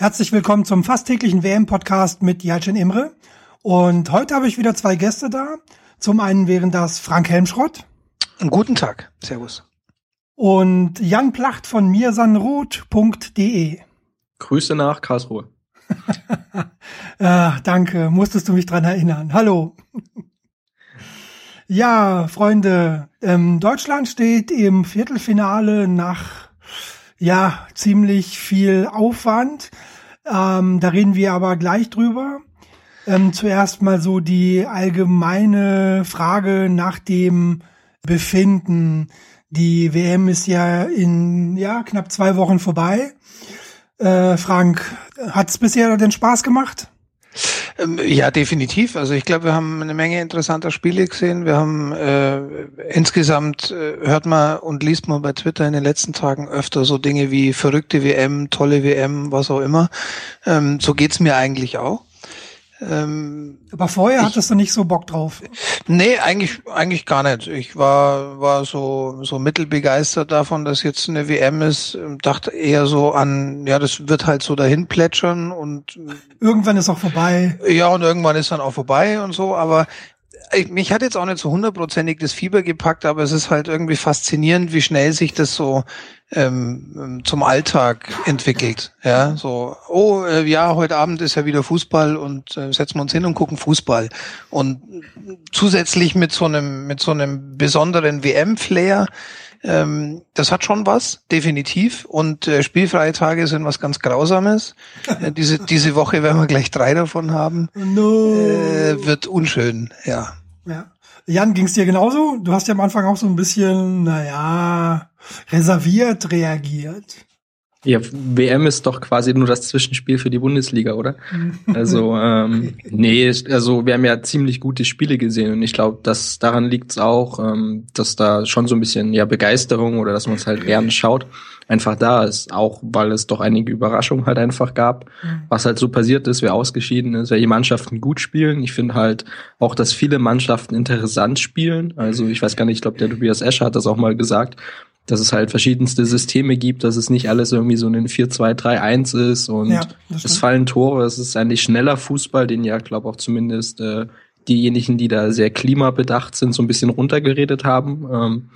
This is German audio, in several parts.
Herzlich willkommen zum fast täglichen WM-Podcast mit Jalcin Imre. Und heute habe ich wieder zwei Gäste da. Zum einen wären das Frank Helmschrott. Guten Tag. Servus. Und Jan Placht von mirsanroth.de. Grüße nach Karlsruhe. äh, danke, musstest du mich dran erinnern. Hallo. ja, Freunde, ähm, Deutschland steht im Viertelfinale nach ja ziemlich viel Aufwand. Ähm, da reden wir aber gleich drüber. Ähm, zuerst mal so die allgemeine Frage nach dem Befinden. Die WM ist ja in ja knapp zwei Wochen vorbei. Äh, Frank, hat's bisher denn Spaß gemacht? Ähm, ja, definitiv. Also ich glaube, wir haben eine Menge interessanter Spiele gesehen. Wir haben äh, insgesamt äh, hört man und liest man bei Twitter in den letzten Tagen öfter so Dinge wie verrückte WM, tolle WM, was auch immer. Ähm, so geht's mir eigentlich auch. Ähm, Aber vorher ich, hattest du nicht so Bock drauf? Nee, eigentlich, eigentlich gar nicht. Ich war, war so, so mittelbegeistert davon, dass jetzt eine WM ist, dachte eher so an, ja, das wird halt so dahin plätschern und. Irgendwann ist auch vorbei. Ja, und irgendwann ist dann auch vorbei und so, aber mich hat jetzt auch nicht so hundertprozentig das Fieber gepackt, aber es ist halt irgendwie faszinierend, wie schnell sich das so ähm, zum Alltag entwickelt. Ja, so, oh äh, ja, heute Abend ist ja wieder Fußball und äh, setzen wir uns hin und gucken Fußball. Und zusätzlich mit so einem, mit so einem besonderen WM-Flair, ähm, das hat schon was, definitiv. Und äh, spielfreie Tage sind was ganz Grausames. Äh, diese, diese Woche werden wir gleich drei davon haben. No. Äh, wird unschön, ja. Ja. Jan, ging's dir genauso? Du hast ja am Anfang auch so ein bisschen, naja, reserviert reagiert. Ja, WM ist doch quasi nur das Zwischenspiel für die Bundesliga, oder? Also, ähm, nee, also wir haben ja ziemlich gute Spiele gesehen und ich glaube, dass daran liegt's auch, ähm, dass da schon so ein bisschen ja Begeisterung oder dass man es halt gerne schaut, einfach da ist, auch weil es doch einige Überraschungen halt einfach gab, was halt so passiert ist, wer ausgeschieden ist, welche Mannschaften gut spielen. Ich finde halt auch, dass viele Mannschaften interessant spielen. Also ich weiß gar nicht, ich glaube, der Tobias Escher hat das auch mal gesagt, dass es halt verschiedenste Systeme gibt, dass es nicht alles irgendwie so ein 4-2-3-1 ist und ja, es fallen Tore, es ist eigentlich schneller Fußball, den ja, glaube auch zumindest äh, diejenigen, die da sehr klimabedacht sind, so ein bisschen runtergeredet haben. Ähm,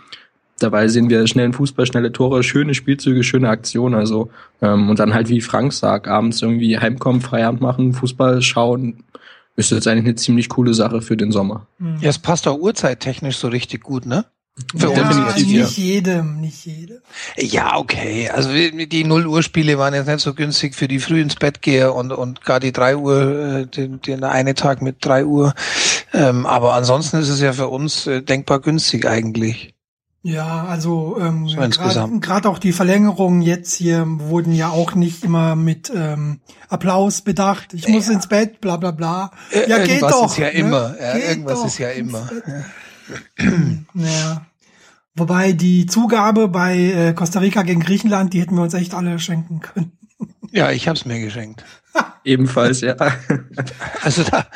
dabei sehen wir schnellen Fußball, schnelle Tore, schöne Spielzüge, schöne Aktionen, also ähm, und dann halt wie Frank sagt, abends irgendwie heimkommen, Feierabend machen, Fußball schauen, ist jetzt eigentlich eine ziemlich coole Sache für den Sommer. Ja, es passt auch uhrzeittechnisch so richtig gut, ne? Für ja, definitiv, nicht ja. jedem, nicht jedem. Ja, okay. Also die 0 Uhr Spiele waren jetzt nicht so günstig für die früh ins Bett gehe und und gar die 3 Uhr, äh, den, den eine Tag mit 3 Uhr. Ähm, aber ansonsten ist es ja für uns äh, denkbar günstig eigentlich. Ja, also ähm, so gerade auch die Verlängerungen jetzt hier wurden ja auch nicht immer mit ähm, Applaus bedacht. Ich muss ja. ins Bett, bla bla bla. Äh, ja, geht doch. Ist ja ne? immer. Ja, irgendwas ist ja immer. Ja. ja. Wobei die Zugabe bei äh, Costa Rica gegen Griechenland, die hätten wir uns echt alle schenken können. Ja, ich hab's mir geschenkt. Ebenfalls, ja. Also da,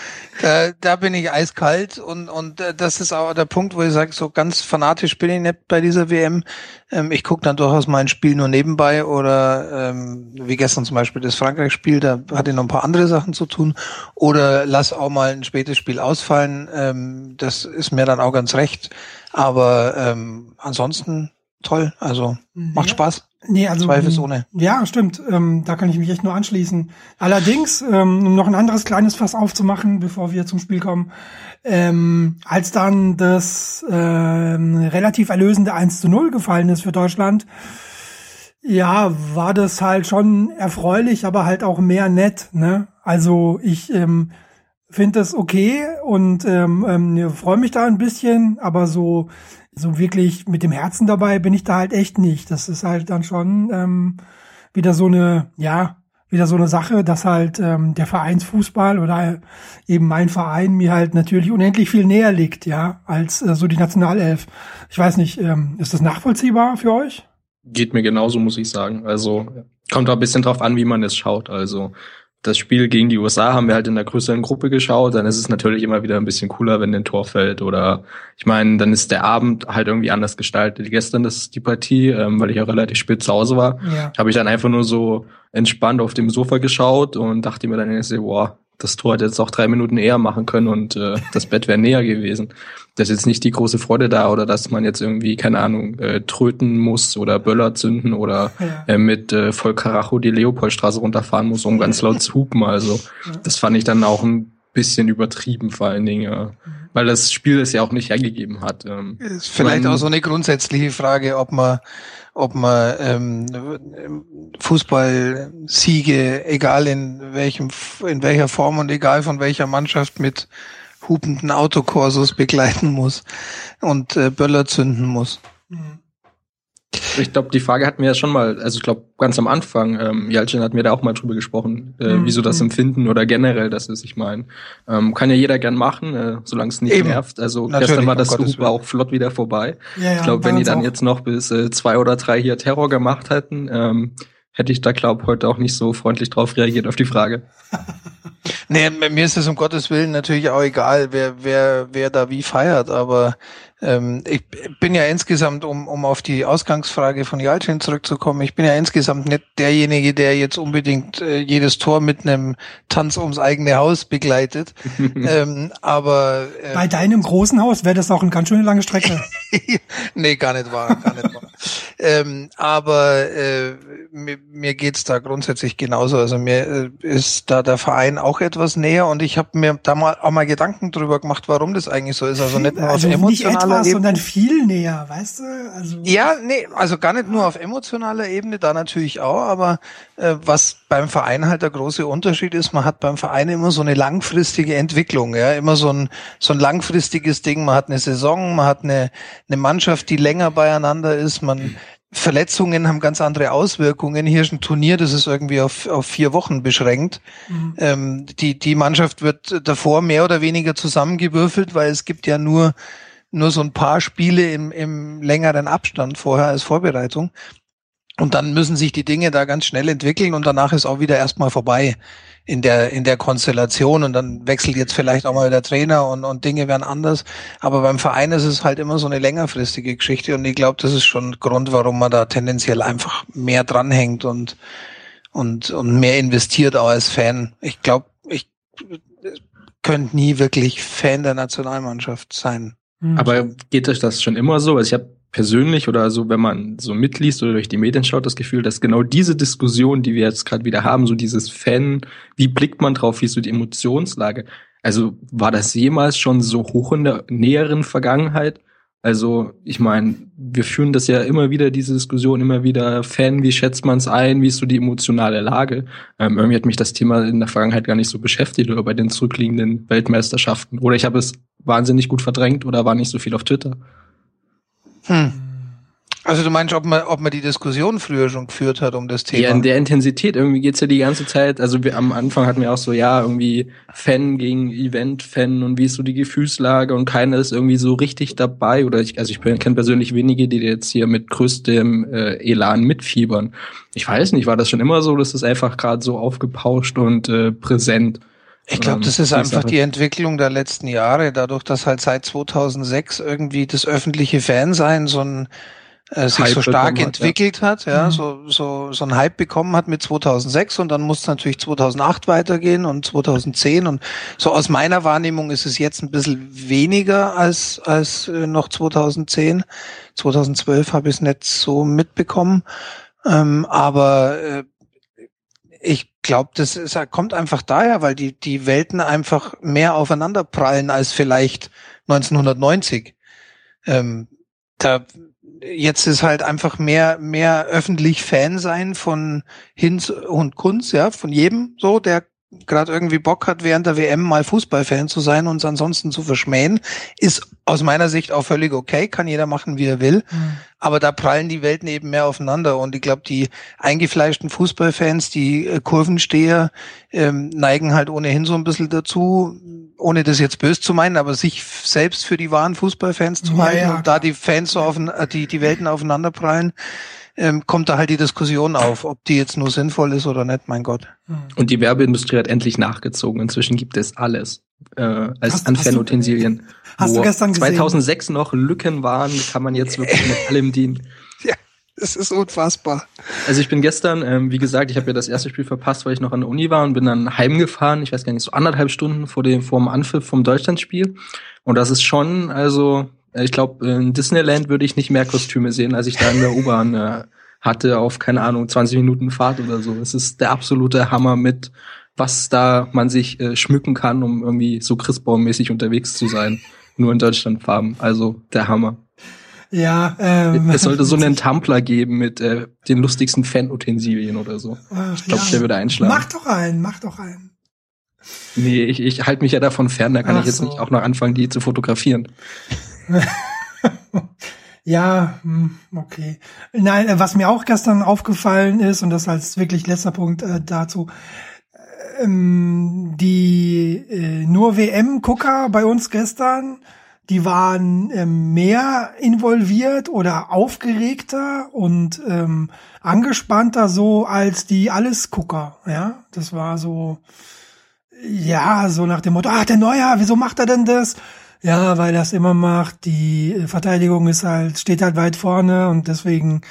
da, da bin ich eiskalt und, und äh, das ist auch der Punkt, wo ich sage, so ganz fanatisch bin ich nicht bei dieser WM. Ähm, ich gucke dann durchaus mein Spiel nur nebenbei oder ähm, wie gestern zum Beispiel das Frankreich-Spiel, da hatte ich noch ein paar andere Sachen zu tun. Oder lass auch mal ein spätes Spiel ausfallen. Ähm, das ist mir dann auch ganz recht. Aber ähm, ansonsten toll. Also macht Spaß. Nee, also Zweifelsohne. Ja, stimmt. Ähm, da kann ich mich echt nur anschließen. Allerdings, ähm, um noch ein anderes kleines Fass aufzumachen, bevor wir zum Spiel kommen, ähm, als dann das ähm, relativ erlösende 1 zu 0 gefallen ist für Deutschland, ja, war das halt schon erfreulich, aber halt auch mehr nett. Ne? Also ich ähm, finde das okay und ähm, ähm, freue mich da ein bisschen, aber so so wirklich mit dem Herzen dabei bin ich da halt echt nicht. Das ist halt dann schon ähm, wieder so eine, ja, wieder so eine Sache, dass halt ähm, der Vereinsfußball oder eben mein Verein mir halt natürlich unendlich viel näher liegt, ja, als äh, so die Nationalelf. Ich weiß nicht, ähm, ist das nachvollziehbar für euch? Geht mir genauso, muss ich sagen. Also kommt auch ein bisschen drauf an, wie man es schaut. Also das Spiel gegen die USA haben wir halt in der größeren Gruppe geschaut, dann ist es natürlich immer wieder ein bisschen cooler, wenn ein Tor fällt oder ich meine, dann ist der Abend halt irgendwie anders gestaltet. Gestern das ist die Partie, ähm, weil ich auch relativ spät zu Hause war, ja. habe ich dann einfach nur so entspannt auf dem Sofa geschaut und dachte mir dann, boah, das Tor hätte jetzt auch drei Minuten eher machen können und äh, das Bett wäre näher gewesen. Das ist jetzt nicht die große Freude da oder dass man jetzt irgendwie, keine Ahnung, äh, tröten muss oder Böller zünden oder ja. äh, mit äh, voll Karacho die Leopoldstraße runterfahren muss, um ganz laut zu hupen. Also das fand ich dann auch ein bisschen übertrieben vor allen Dingen, ja. weil das Spiel es ja auch nicht hergegeben hat. Ähm, ist vielleicht auch so eine grundsätzliche Frage, ob man ob man ähm, Fußballsiege, egal in welchem, in welcher Form und egal von welcher Mannschaft mit hupenden Autokorsos begleiten muss und äh, Böller zünden muss. Mhm. Ich glaube, die Frage hatten wir ja schon mal, also ich glaube, ganz am Anfang, ähm, Jalcin hat mir da auch mal drüber gesprochen, äh, mhm. wieso das mhm. empfinden oder generell, dass es, ich meine, ähm, kann ja jeder gern machen, äh, solange es nicht Eben. nervt. Also Natürlich, gestern war das um Hupe auch flott wieder vorbei. Ja, ja, ich glaube, wenn die dann auch. jetzt noch bis äh, zwei oder drei hier Terror gemacht hätten, ähm, hätte ich da, glaube heute auch nicht so freundlich drauf reagiert auf die Frage. nee, mir ist es um Gottes Willen natürlich auch egal, wer, wer, wer da wie feiert, aber ähm, ich bin ja insgesamt, um, um auf die Ausgangsfrage von Jalcin zurückzukommen, ich bin ja insgesamt nicht derjenige, der jetzt unbedingt äh, jedes Tor mit einem Tanz ums eigene Haus begleitet. ähm, aber äh, bei deinem großen Haus wäre das auch eine ganz schöne lange Strecke. nee, gar nicht wahr, gar nicht wahr. ähm, aber äh, mir, mir geht's da grundsätzlich genauso. Also mir äh, ist da der Verein auch etwas näher und ich habe mir da mal auch mal Gedanken drüber gemacht, warum das eigentlich so ist. Also nicht nur also auf emotionaler Ebene, sondern viel näher, weißt du? Also ja, nee, also gar nicht nur auf emotionaler Ebene, da natürlich auch, aber äh, was beim Verein halt der große Unterschied ist, man hat beim Verein immer so eine langfristige Entwicklung, ja, immer so ein so ein langfristiges Ding. Man hat eine Saison, man hat eine eine Mannschaft, die länger beieinander ist, man Verletzungen haben ganz andere Auswirkungen. Hier ist ein Turnier, das ist irgendwie auf, auf vier Wochen beschränkt. Mhm. Ähm, die, die Mannschaft wird davor mehr oder weniger zusammengewürfelt, weil es gibt ja nur, nur so ein paar Spiele im, im längeren Abstand vorher als Vorbereitung. Und dann müssen sich die Dinge da ganz schnell entwickeln und danach ist auch wieder erstmal vorbei in der, in der Konstellation und dann wechselt jetzt vielleicht auch mal der Trainer und, und Dinge werden anders. Aber beim Verein ist es halt immer so eine längerfristige Geschichte und ich glaube, das ist schon Grund, warum man da tendenziell einfach mehr dranhängt und, und, und mehr investiert auch als Fan. Ich glaube, ich könnte nie wirklich Fan der Nationalmannschaft sein. Aber geht euch das schon immer so? Also ich habe persönlich oder so, wenn man so mitliest oder durch die Medien schaut, das Gefühl, dass genau diese Diskussion, die wir jetzt gerade wieder haben, so dieses Fan, wie blickt man drauf, wie ist so die Emotionslage? Also war das jemals schon so hoch in der näheren Vergangenheit? Also ich meine, wir führen das ja immer wieder, diese Diskussion, immer wieder Fan, wie schätzt man es ein, wie ist so die emotionale Lage? Ähm, irgendwie hat mich das Thema in der Vergangenheit gar nicht so beschäftigt oder bei den zurückliegenden Weltmeisterschaften. Oder ich habe es wahnsinnig gut verdrängt oder war nicht so viel auf Twitter. Hm. Also du meinst, ob man, ob man die Diskussion früher schon geführt hat um das Thema? Ja, in der Intensität. Irgendwie geht's ja die ganze Zeit. Also wir, am Anfang hatten wir auch so, ja, irgendwie Fan gegen Event-Fan und wie ist so die Gefühlslage und keiner ist irgendwie so richtig dabei. Oder ich, also ich kenne persönlich wenige, die jetzt hier mit größtem äh, Elan mitfiebern. Ich weiß nicht, war das schon immer so, dass es einfach gerade so aufgepauscht und äh, präsent? Ich glaube, das ist einfach die Entwicklung der letzten Jahre, dadurch, dass halt seit 2006 irgendwie das öffentliche Fansein so ein äh, sich Hype so stark entwickelt hat, ja, mhm. so, so, so ein Hype bekommen hat mit 2006 und dann muss es natürlich 2008 weitergehen und 2010 und so aus meiner Wahrnehmung ist es jetzt ein bisschen weniger als, als äh, noch 2010. 2012 habe ich es nicht so mitbekommen, ähm, aber äh, ich glaube, das ist, kommt einfach daher, weil die, die Welten einfach mehr aufeinander prallen als vielleicht 1990. Ähm, da, jetzt ist halt einfach mehr, mehr öffentlich Fan sein von Hinz und Kunz, ja, von jedem so, der gerade irgendwie Bock hat, während der WM mal Fußballfan zu sein und uns ansonsten zu verschmähen, ist aus meiner Sicht auch völlig okay, kann jeder machen, wie er will. Mhm. Aber da prallen die Welten eben mehr aufeinander. Und ich glaube, die eingefleischten Fußballfans, die äh, Kurvensteher, ähm, neigen halt ohnehin so ein bisschen dazu, ohne das jetzt böse zu meinen, aber sich selbst für die wahren Fußballfans zu halten ja, ja. und da die Fans so auf, die, die Welten aufeinander prallen ähm, kommt da halt die Diskussion auf, ob die jetzt nur sinnvoll ist oder nicht, mein Gott. Und die Werbeindustrie hat endlich nachgezogen. Inzwischen gibt es alles äh, als hast, an Fanutensilien. Hast du gestern gesehen? 2006 noch Lücken waren, kann man jetzt wirklich mit allem dienen. Ja, es ist unfassbar. Also ich bin gestern, ähm, wie gesagt, ich habe ja das erste Spiel verpasst, weil ich noch an der Uni war und bin dann heimgefahren. Ich weiß gar nicht, so anderthalb Stunden vor dem vor dem Anpfiff vom Deutschlandspiel. Und das ist schon, also ich glaube, in Disneyland würde ich nicht mehr Kostüme sehen, als ich da in der U-Bahn äh, hatte auf, keine Ahnung, 20 Minuten Fahrt oder so. Es ist der absolute Hammer mit, was da man sich äh, schmücken kann, um irgendwie so Christbaummäßig unterwegs zu sein. Nur in Deutschland Farben. Also der Hammer. Ja, ähm, es sollte so einen Tumblr geben mit äh, den lustigsten Fan-Utensilien oder so. ich glaube, ja. der würde einschlagen. Mach doch einen, mach doch einen. Nee, ich, ich halte mich ja davon fern, da kann Ach ich jetzt so. nicht auch noch anfangen, die zu fotografieren. ja, hm, okay. Nein, äh, was mir auch gestern aufgefallen ist, und das als wirklich letzter Punkt äh, dazu, ähm, die äh, nur WM-Gucker bei uns gestern, die waren ähm, mehr involviert oder aufgeregter und ähm, angespannter so als die Alles-Gucker. Ja, das war so, ja, so nach dem Motto, ach, der Neuer, wieso macht er denn das? Ja, weil er es immer macht. Die Verteidigung ist halt, steht halt weit vorne und deswegen,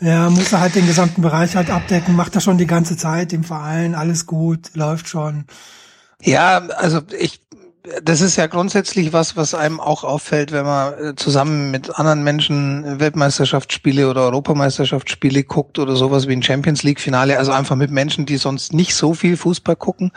ja, muss er halt den gesamten Bereich halt abdecken. Macht er schon die ganze Zeit im Verein. Alles gut, läuft schon. Ja, also ich das ist ja grundsätzlich was, was einem auch auffällt, wenn man äh, zusammen mit anderen Menschen Weltmeisterschaftsspiele oder Europameisterschaftsspiele guckt oder sowas wie ein Champions League Finale, also einfach mit Menschen, die sonst nicht so viel Fußball gucken,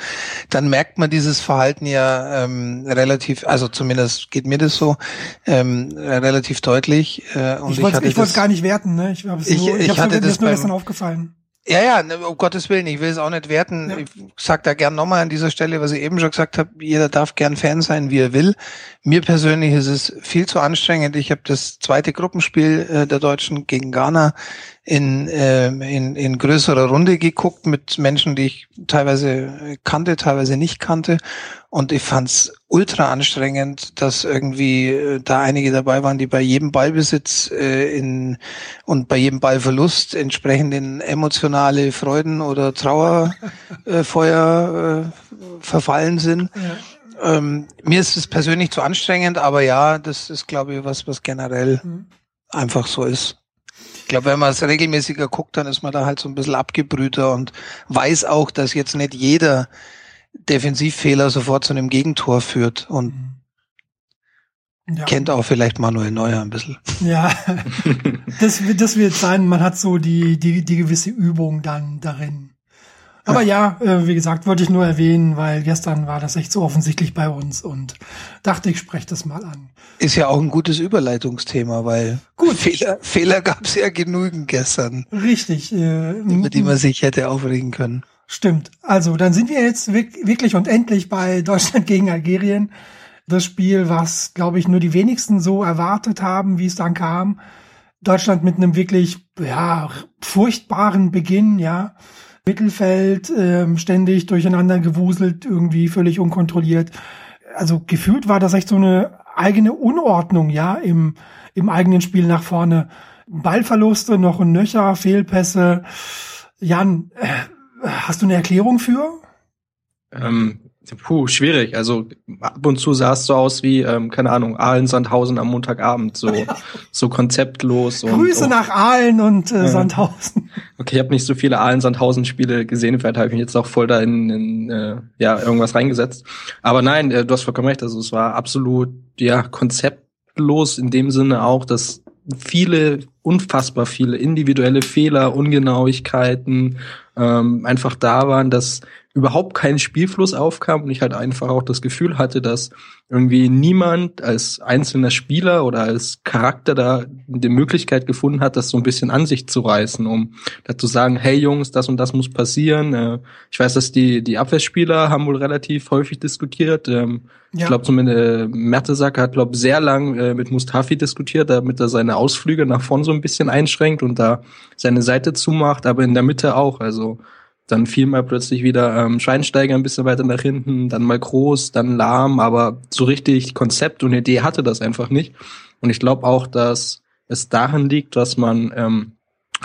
dann merkt man dieses Verhalten ja ähm, relativ, also zumindest geht mir das so, ähm, relativ deutlich. Äh, und ich wollte wollte gar nicht werten, ne? Ich, ich, ich, ich hatte das nur gestern aufgefallen. Ja, ja, ne, um Gottes Willen, ich will es auch nicht werten. Ja. Ich sag da gern nochmal an dieser Stelle, was ich eben schon gesagt habe, jeder darf gern Fan sein, wie er will. Mir persönlich ist es viel zu anstrengend. Ich habe das zweite Gruppenspiel äh, der Deutschen gegen Ghana in, äh, in, in größerer Runde geguckt mit Menschen, die ich teilweise kannte, teilweise nicht kannte. Und ich fand's ultra anstrengend, dass irgendwie äh, da einige dabei waren, die bei jedem Ballbesitz äh, in, und bei jedem Ballverlust entsprechend in emotionale Freuden oder Trauerfeuer äh, verfallen sind. Ja. Ähm, mir ist es persönlich zu anstrengend, aber ja, das ist, glaube ich, was, was generell mhm. einfach so ist. Ich glaube, wenn man es regelmäßiger guckt, dann ist man da halt so ein bisschen abgebrühter und weiß auch, dass jetzt nicht jeder Defensivfehler sofort zu einem Gegentor führt und mhm. ja. kennt auch vielleicht Manuel Neuer ein bisschen. Ja, das, das wird sein, man hat so die, die, die gewisse Übung dann darin. Aber ja, ja äh, wie gesagt, wollte ich nur erwähnen, weil gestern war das echt so offensichtlich bei uns und dachte, ich spreche das mal an. Ist ja auch ein gutes Überleitungsthema, weil Gut. Fehler, Fehler gab es ja genügend gestern. Richtig. Äh, über die man sich hätte aufregen können. Stimmt. Also, dann sind wir jetzt wirklich und endlich bei Deutschland gegen Algerien. Das Spiel, was, glaube ich, nur die wenigsten so erwartet haben, wie es dann kam. Deutschland mit einem wirklich, ja, furchtbaren Beginn, ja. Mittelfeld ähm, ständig durcheinander gewuselt, irgendwie völlig unkontrolliert. Also gefühlt war das echt so eine eigene Unordnung, ja, im, im eigenen Spiel nach vorne. Ballverluste, noch ein Nöcher, Fehlpässe. Jan, äh, hast du eine Erklärung für? Ähm, Puh, schwierig. Also ab und zu sah es so aus wie, ähm, keine Ahnung, Aalen Sandhausen am Montagabend, so, so konzeptlos. Und, Grüße nach Aalen und äh, Sandhausen. Okay, ich habe nicht so viele Aalen Sandhausen Spiele gesehen, vielleicht habe ich mich jetzt auch voll da in, in äh, ja, irgendwas reingesetzt. Aber nein, äh, du hast vollkommen recht, also es war absolut ja konzeptlos in dem Sinne auch, dass viele, unfassbar viele individuelle Fehler, Ungenauigkeiten ähm, einfach da waren, dass überhaupt kein Spielfluss aufkam und ich halt einfach auch das Gefühl hatte, dass irgendwie niemand als einzelner Spieler oder als Charakter da die Möglichkeit gefunden hat, das so ein bisschen an sich zu reißen, um da zu sagen, hey Jungs, das und das muss passieren. Äh, ich weiß, dass die, die Abwehrspieler haben wohl relativ häufig diskutiert. Ähm. Ich glaube zumindest äh, Mertesacker hat, glaube sehr lang äh, mit Mustafi diskutiert, damit er seine Ausflüge nach vorn so ein bisschen einschränkt und da seine Seite zumacht, aber in der Mitte auch. Also dann fiel mal plötzlich wieder ähm, Schweinsteiger ein bisschen weiter nach hinten, dann mal groß, dann lahm, aber so richtig Konzept und Idee hatte das einfach nicht. Und ich glaube auch, dass es daran liegt, dass man ähm,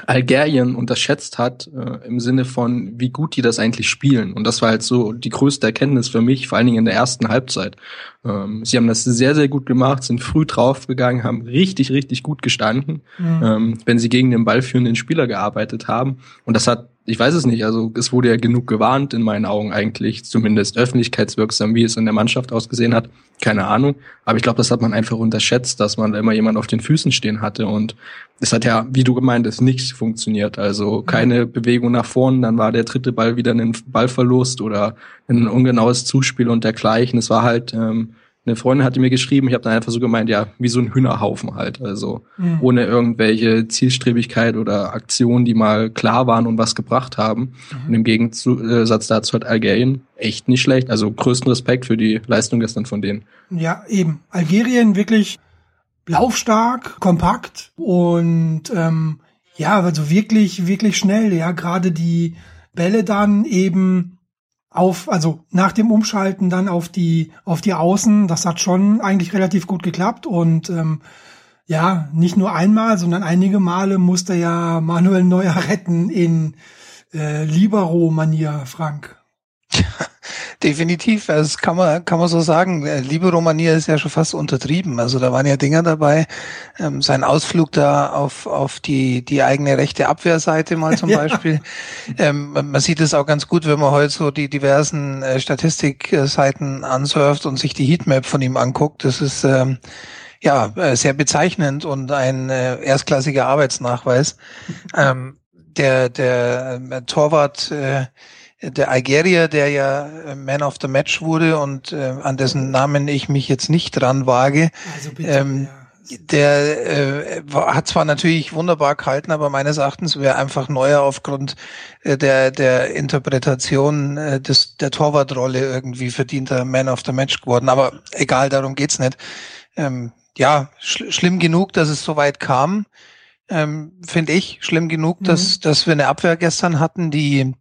Algerien unterschätzt hat, äh, im Sinne von, wie gut die das eigentlich spielen. Und das war halt so die größte Erkenntnis für mich, vor allen Dingen in der ersten Halbzeit. Ähm, sie haben das sehr, sehr gut gemacht, sind früh draufgegangen, haben richtig, richtig gut gestanden, mhm. ähm, wenn sie gegen den ballführenden Spieler gearbeitet haben. Und das hat ich weiß es nicht, also es wurde ja genug gewarnt in meinen Augen eigentlich, zumindest öffentlichkeitswirksam, wie es in der Mannschaft ausgesehen hat. Keine Ahnung. Aber ich glaube, das hat man einfach unterschätzt, dass man immer jemand auf den Füßen stehen hatte. Und es hat ja, wie du gemeint hast, nichts funktioniert. Also keine Bewegung nach vorn, dann war der dritte Ball wieder ein Ballverlust oder ein ungenaues Zuspiel und dergleichen. Es war halt ähm, eine Freundin hatte mir geschrieben, ich habe dann einfach so gemeint, ja, wie so ein Hühnerhaufen halt. Also mhm. ohne irgendwelche Zielstrebigkeit oder Aktionen, die mal klar waren und was gebracht haben. Mhm. Und im Gegensatz dazu hat Algerien echt nicht schlecht. Also größten Respekt für die Leistung gestern von denen. Ja, eben. Algerien wirklich laufstark, kompakt und ähm, ja, also wirklich, wirklich schnell. Ja, gerade die Bälle dann eben auf, also nach dem Umschalten dann auf die, auf die Außen, das hat schon eigentlich relativ gut geklappt und ähm, ja, nicht nur einmal, sondern einige Male musste ja Manuel Neuer retten in äh, Libero-Manier, Frank. Definitiv, also das kann man, kann man so sagen. Äh, Liebe Romania ist ja schon fast untertrieben. Also da waren ja Dinger dabei. Ähm, sein Ausflug da auf, auf die, die eigene rechte Abwehrseite mal zum ja. Beispiel. Ähm, man sieht es auch ganz gut, wenn man heute so die diversen äh, Statistikseiten ansurft und sich die Heatmap von ihm anguckt. Das ist ähm, ja äh, sehr bezeichnend und ein äh, erstklassiger Arbeitsnachweis. ähm, der, der äh, Torwart äh, der Algerier, der ja äh, Man of the Match wurde und äh, an dessen Namen ich mich jetzt nicht dran wage, also bitte, ähm, ja. Der äh, hat zwar natürlich wunderbar gehalten, aber meines Erachtens wäre einfach neuer aufgrund äh, der der Interpretation äh, des der Torwartrolle irgendwie verdienter Man of the Match geworden. Aber egal, darum geht's nicht. Ähm, ja, schl schlimm genug, dass es so weit kam, ähm, finde ich. Schlimm genug, mhm. dass dass wir eine Abwehr gestern hatten, die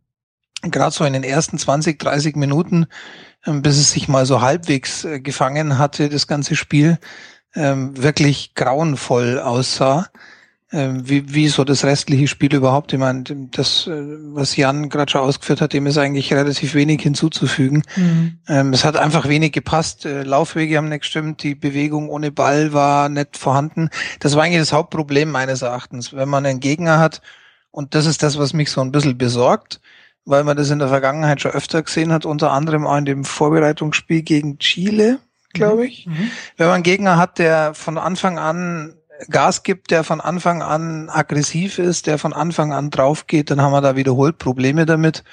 gerade so in den ersten 20, 30 Minuten, ähm, bis es sich mal so halbwegs äh, gefangen hatte, das ganze Spiel, ähm, wirklich grauenvoll aussah. Ähm, wie, wie so das restliche Spiel überhaupt. Ich meine, das, äh, was Jan gerade schon ausgeführt hat, dem ist eigentlich relativ wenig hinzuzufügen. Mhm. es hat einfach wenig gepasst. Äh, Laufwege haben nicht gestimmt, die Bewegung ohne Ball war nicht vorhanden. Das war eigentlich das Hauptproblem meines Erachtens. Wenn man einen Gegner hat, und das ist das, was mich so ein bisschen besorgt, weil man das in der Vergangenheit schon öfter gesehen hat, unter anderem auch in dem Vorbereitungsspiel gegen Chile, glaube mhm. ich. Mhm. Wenn man einen Gegner hat, der von Anfang an Gas gibt, der von Anfang an aggressiv ist, der von Anfang an drauf geht, dann haben wir da wiederholt Probleme damit.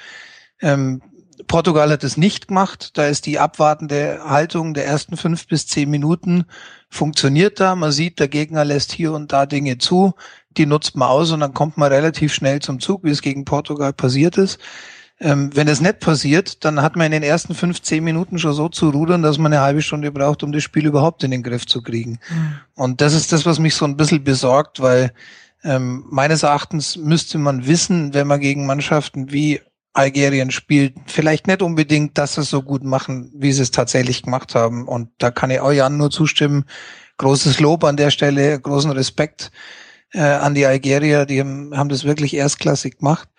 Ähm, Portugal hat es nicht gemacht. Da ist die abwartende Haltung der ersten fünf bis zehn Minuten funktioniert da. Man sieht, der Gegner lässt hier und da Dinge zu die nutzt man aus und dann kommt man relativ schnell zum Zug, wie es gegen Portugal passiert ist. Ähm, wenn es nicht passiert, dann hat man in den ersten fünf, zehn Minuten schon so zu rudern, dass man eine halbe Stunde braucht, um das Spiel überhaupt in den Griff zu kriegen. Mhm. Und das ist das, was mich so ein bisschen besorgt, weil ähm, meines Erachtens müsste man wissen, wenn man gegen Mannschaften wie Algerien spielt, vielleicht nicht unbedingt, dass sie es so gut machen, wie sie es tatsächlich gemacht haben. Und da kann ich auch Jan nur zustimmen. Großes Lob an der Stelle, großen Respekt äh, an die Algerier, die haben, haben das wirklich erstklassig gemacht.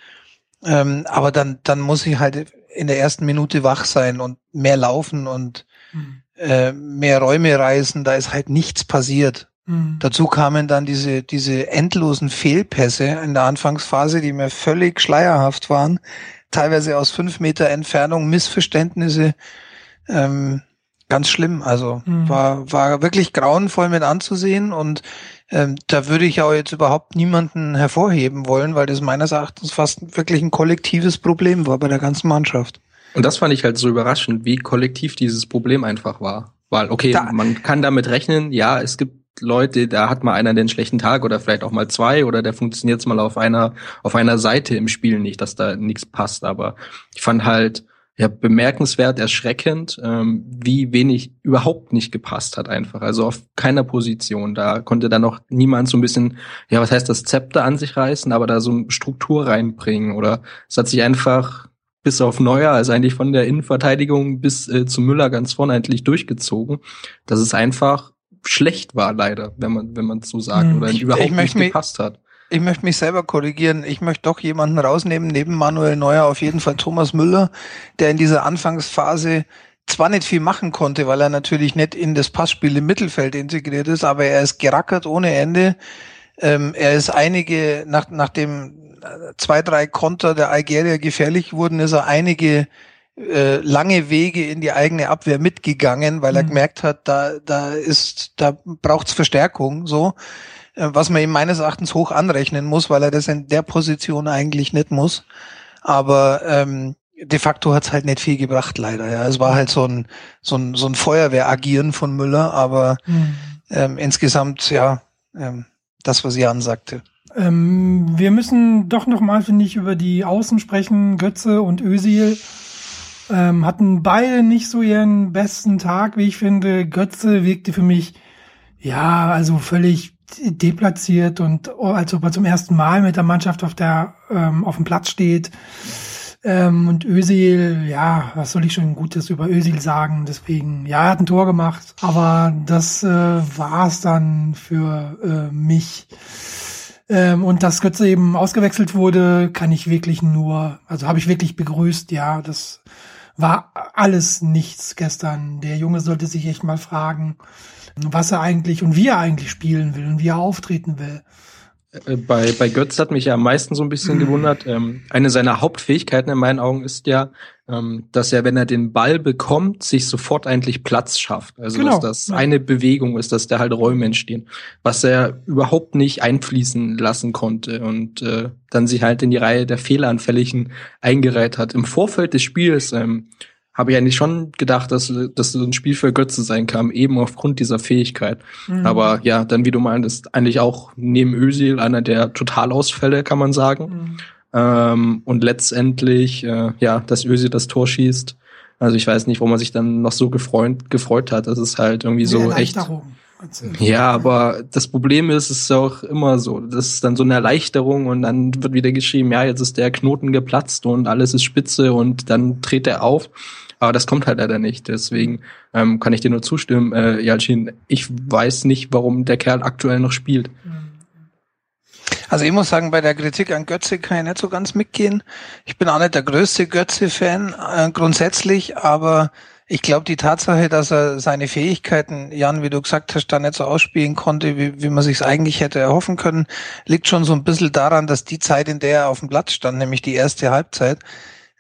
Ähm, aber dann, dann muss ich halt in der ersten Minute wach sein und mehr laufen und mhm. äh, mehr Räume reisen. Da ist halt nichts passiert. Mhm. Dazu kamen dann diese, diese endlosen Fehlpässe in der Anfangsphase, die mir völlig schleierhaft waren. Teilweise aus fünf Meter Entfernung, Missverständnisse. Ähm, ganz schlimm. Also mhm. war, war wirklich grauenvoll mit anzusehen und ähm, da würde ich auch jetzt überhaupt niemanden hervorheben wollen, weil das meines Erachtens fast wirklich ein kollektives Problem war bei der ganzen Mannschaft. Und das fand ich halt so überraschend, wie kollektiv dieses Problem einfach war. Weil, okay, da, man kann damit rechnen, ja, es gibt Leute, da hat mal einer den schlechten Tag oder vielleicht auch mal zwei oder der funktioniert mal auf einer, auf einer Seite im Spiel nicht, dass da nichts passt. Aber ich fand halt, ja, bemerkenswert, erschreckend, ähm, wie wenig überhaupt nicht gepasst hat einfach. Also auf keiner Position. Da konnte dann noch niemand so ein bisschen, ja, was heißt das, Zepter an sich reißen, aber da so eine Struktur reinbringen. Oder es hat sich einfach bis auf Neuer, also eigentlich von der Innenverteidigung bis äh, zu Müller ganz vorne eigentlich durchgezogen, dass es einfach schlecht war leider, wenn man wenn man so sagt, mhm. oder überhaupt nicht gepasst hat. Ich möchte mich selber korrigieren. Ich möchte doch jemanden rausnehmen, neben Manuel Neuer auf jeden Fall Thomas Müller, der in dieser Anfangsphase zwar nicht viel machen konnte, weil er natürlich nicht in das Passspiel im Mittelfeld integriert ist, aber er ist gerackert ohne Ende. Ähm, er ist einige, nach, nachdem zwei, drei Konter der Algerier gefährlich wurden, ist er einige äh, lange Wege in die eigene Abwehr mitgegangen, weil er mhm. gemerkt hat, da, da ist, da braucht's Verstärkung, so. Äh, was man ihm meines Erachtens hoch anrechnen muss, weil er das in der Position eigentlich nicht muss. Aber ähm, de facto hat's halt nicht viel gebracht, leider. Ja, es war halt so ein so ein so ein Feuerwehragieren von Müller, aber mhm. ähm, insgesamt ja ähm, das, was Jan sagte. Ähm, wir müssen doch noch mal, finde ich, über die Außen sprechen. Götze und Ösil ähm, hatten beide nicht so ihren besten Tag, wie ich finde. Götze wirkte für mich ja also völlig deplatziert und als ob er zum ersten Mal mit der Mannschaft auf der ähm, auf dem Platz steht. Ähm, und Özil, ja, was soll ich schon Gutes über Özil sagen? Deswegen, ja, er hat ein Tor gemacht, aber das äh, war es dann für äh, mich. Ähm, und dass Götze eben ausgewechselt wurde, kann ich wirklich nur, also habe ich wirklich begrüßt, ja, das war alles nichts gestern. Der Junge sollte sich echt mal fragen, was er eigentlich und wie er eigentlich spielen will und wie er auftreten will. Äh, bei, bei Götz hat mich ja am meisten so ein bisschen gewundert. Ähm, eine seiner Hauptfähigkeiten in meinen Augen ist ja, ähm, dass er, wenn er den Ball bekommt, sich sofort eigentlich Platz schafft. Also genau. dass das eine Bewegung ist, dass da halt Räume entstehen, was er überhaupt nicht einfließen lassen konnte und äh, dann sich halt in die Reihe der Fehleranfälligen eingereiht hat. Im Vorfeld des Spiels ähm, habe ich eigentlich schon gedacht, dass das so ein Spiel für Götze sein kann, eben aufgrund dieser Fähigkeit. Mhm. Aber ja, dann wie du meintest, eigentlich auch neben Özil einer der Totalausfälle, kann man sagen. Mhm. Ähm, und letztendlich, äh, ja, dass Özil das Tor schießt. Also ich weiß nicht, wo man sich dann noch so gefreut, gefreut hat. Das ist halt irgendwie so echt. Ja, aber das Problem ist, es ist auch immer so. Das ist dann so eine Erleichterung und dann wird wieder geschrieben, ja, jetzt ist der Knoten geplatzt und alles ist spitze und dann dreht er auf. Aber das kommt halt leider nicht. Deswegen ähm, kann ich dir nur zustimmen, äh, Yalcin. Ich weiß nicht, warum der Kerl aktuell noch spielt. Also ich muss sagen, bei der Kritik an Götze kann ich nicht so ganz mitgehen. Ich bin auch nicht der größte Götze-Fan äh, grundsätzlich, aber ich glaube, die Tatsache, dass er seine Fähigkeiten, Jan, wie du gesagt hast, da nicht so ausspielen konnte, wie, wie man sich eigentlich hätte erhoffen können, liegt schon so ein bisschen daran, dass die Zeit, in der er auf dem Platz stand, nämlich die erste Halbzeit,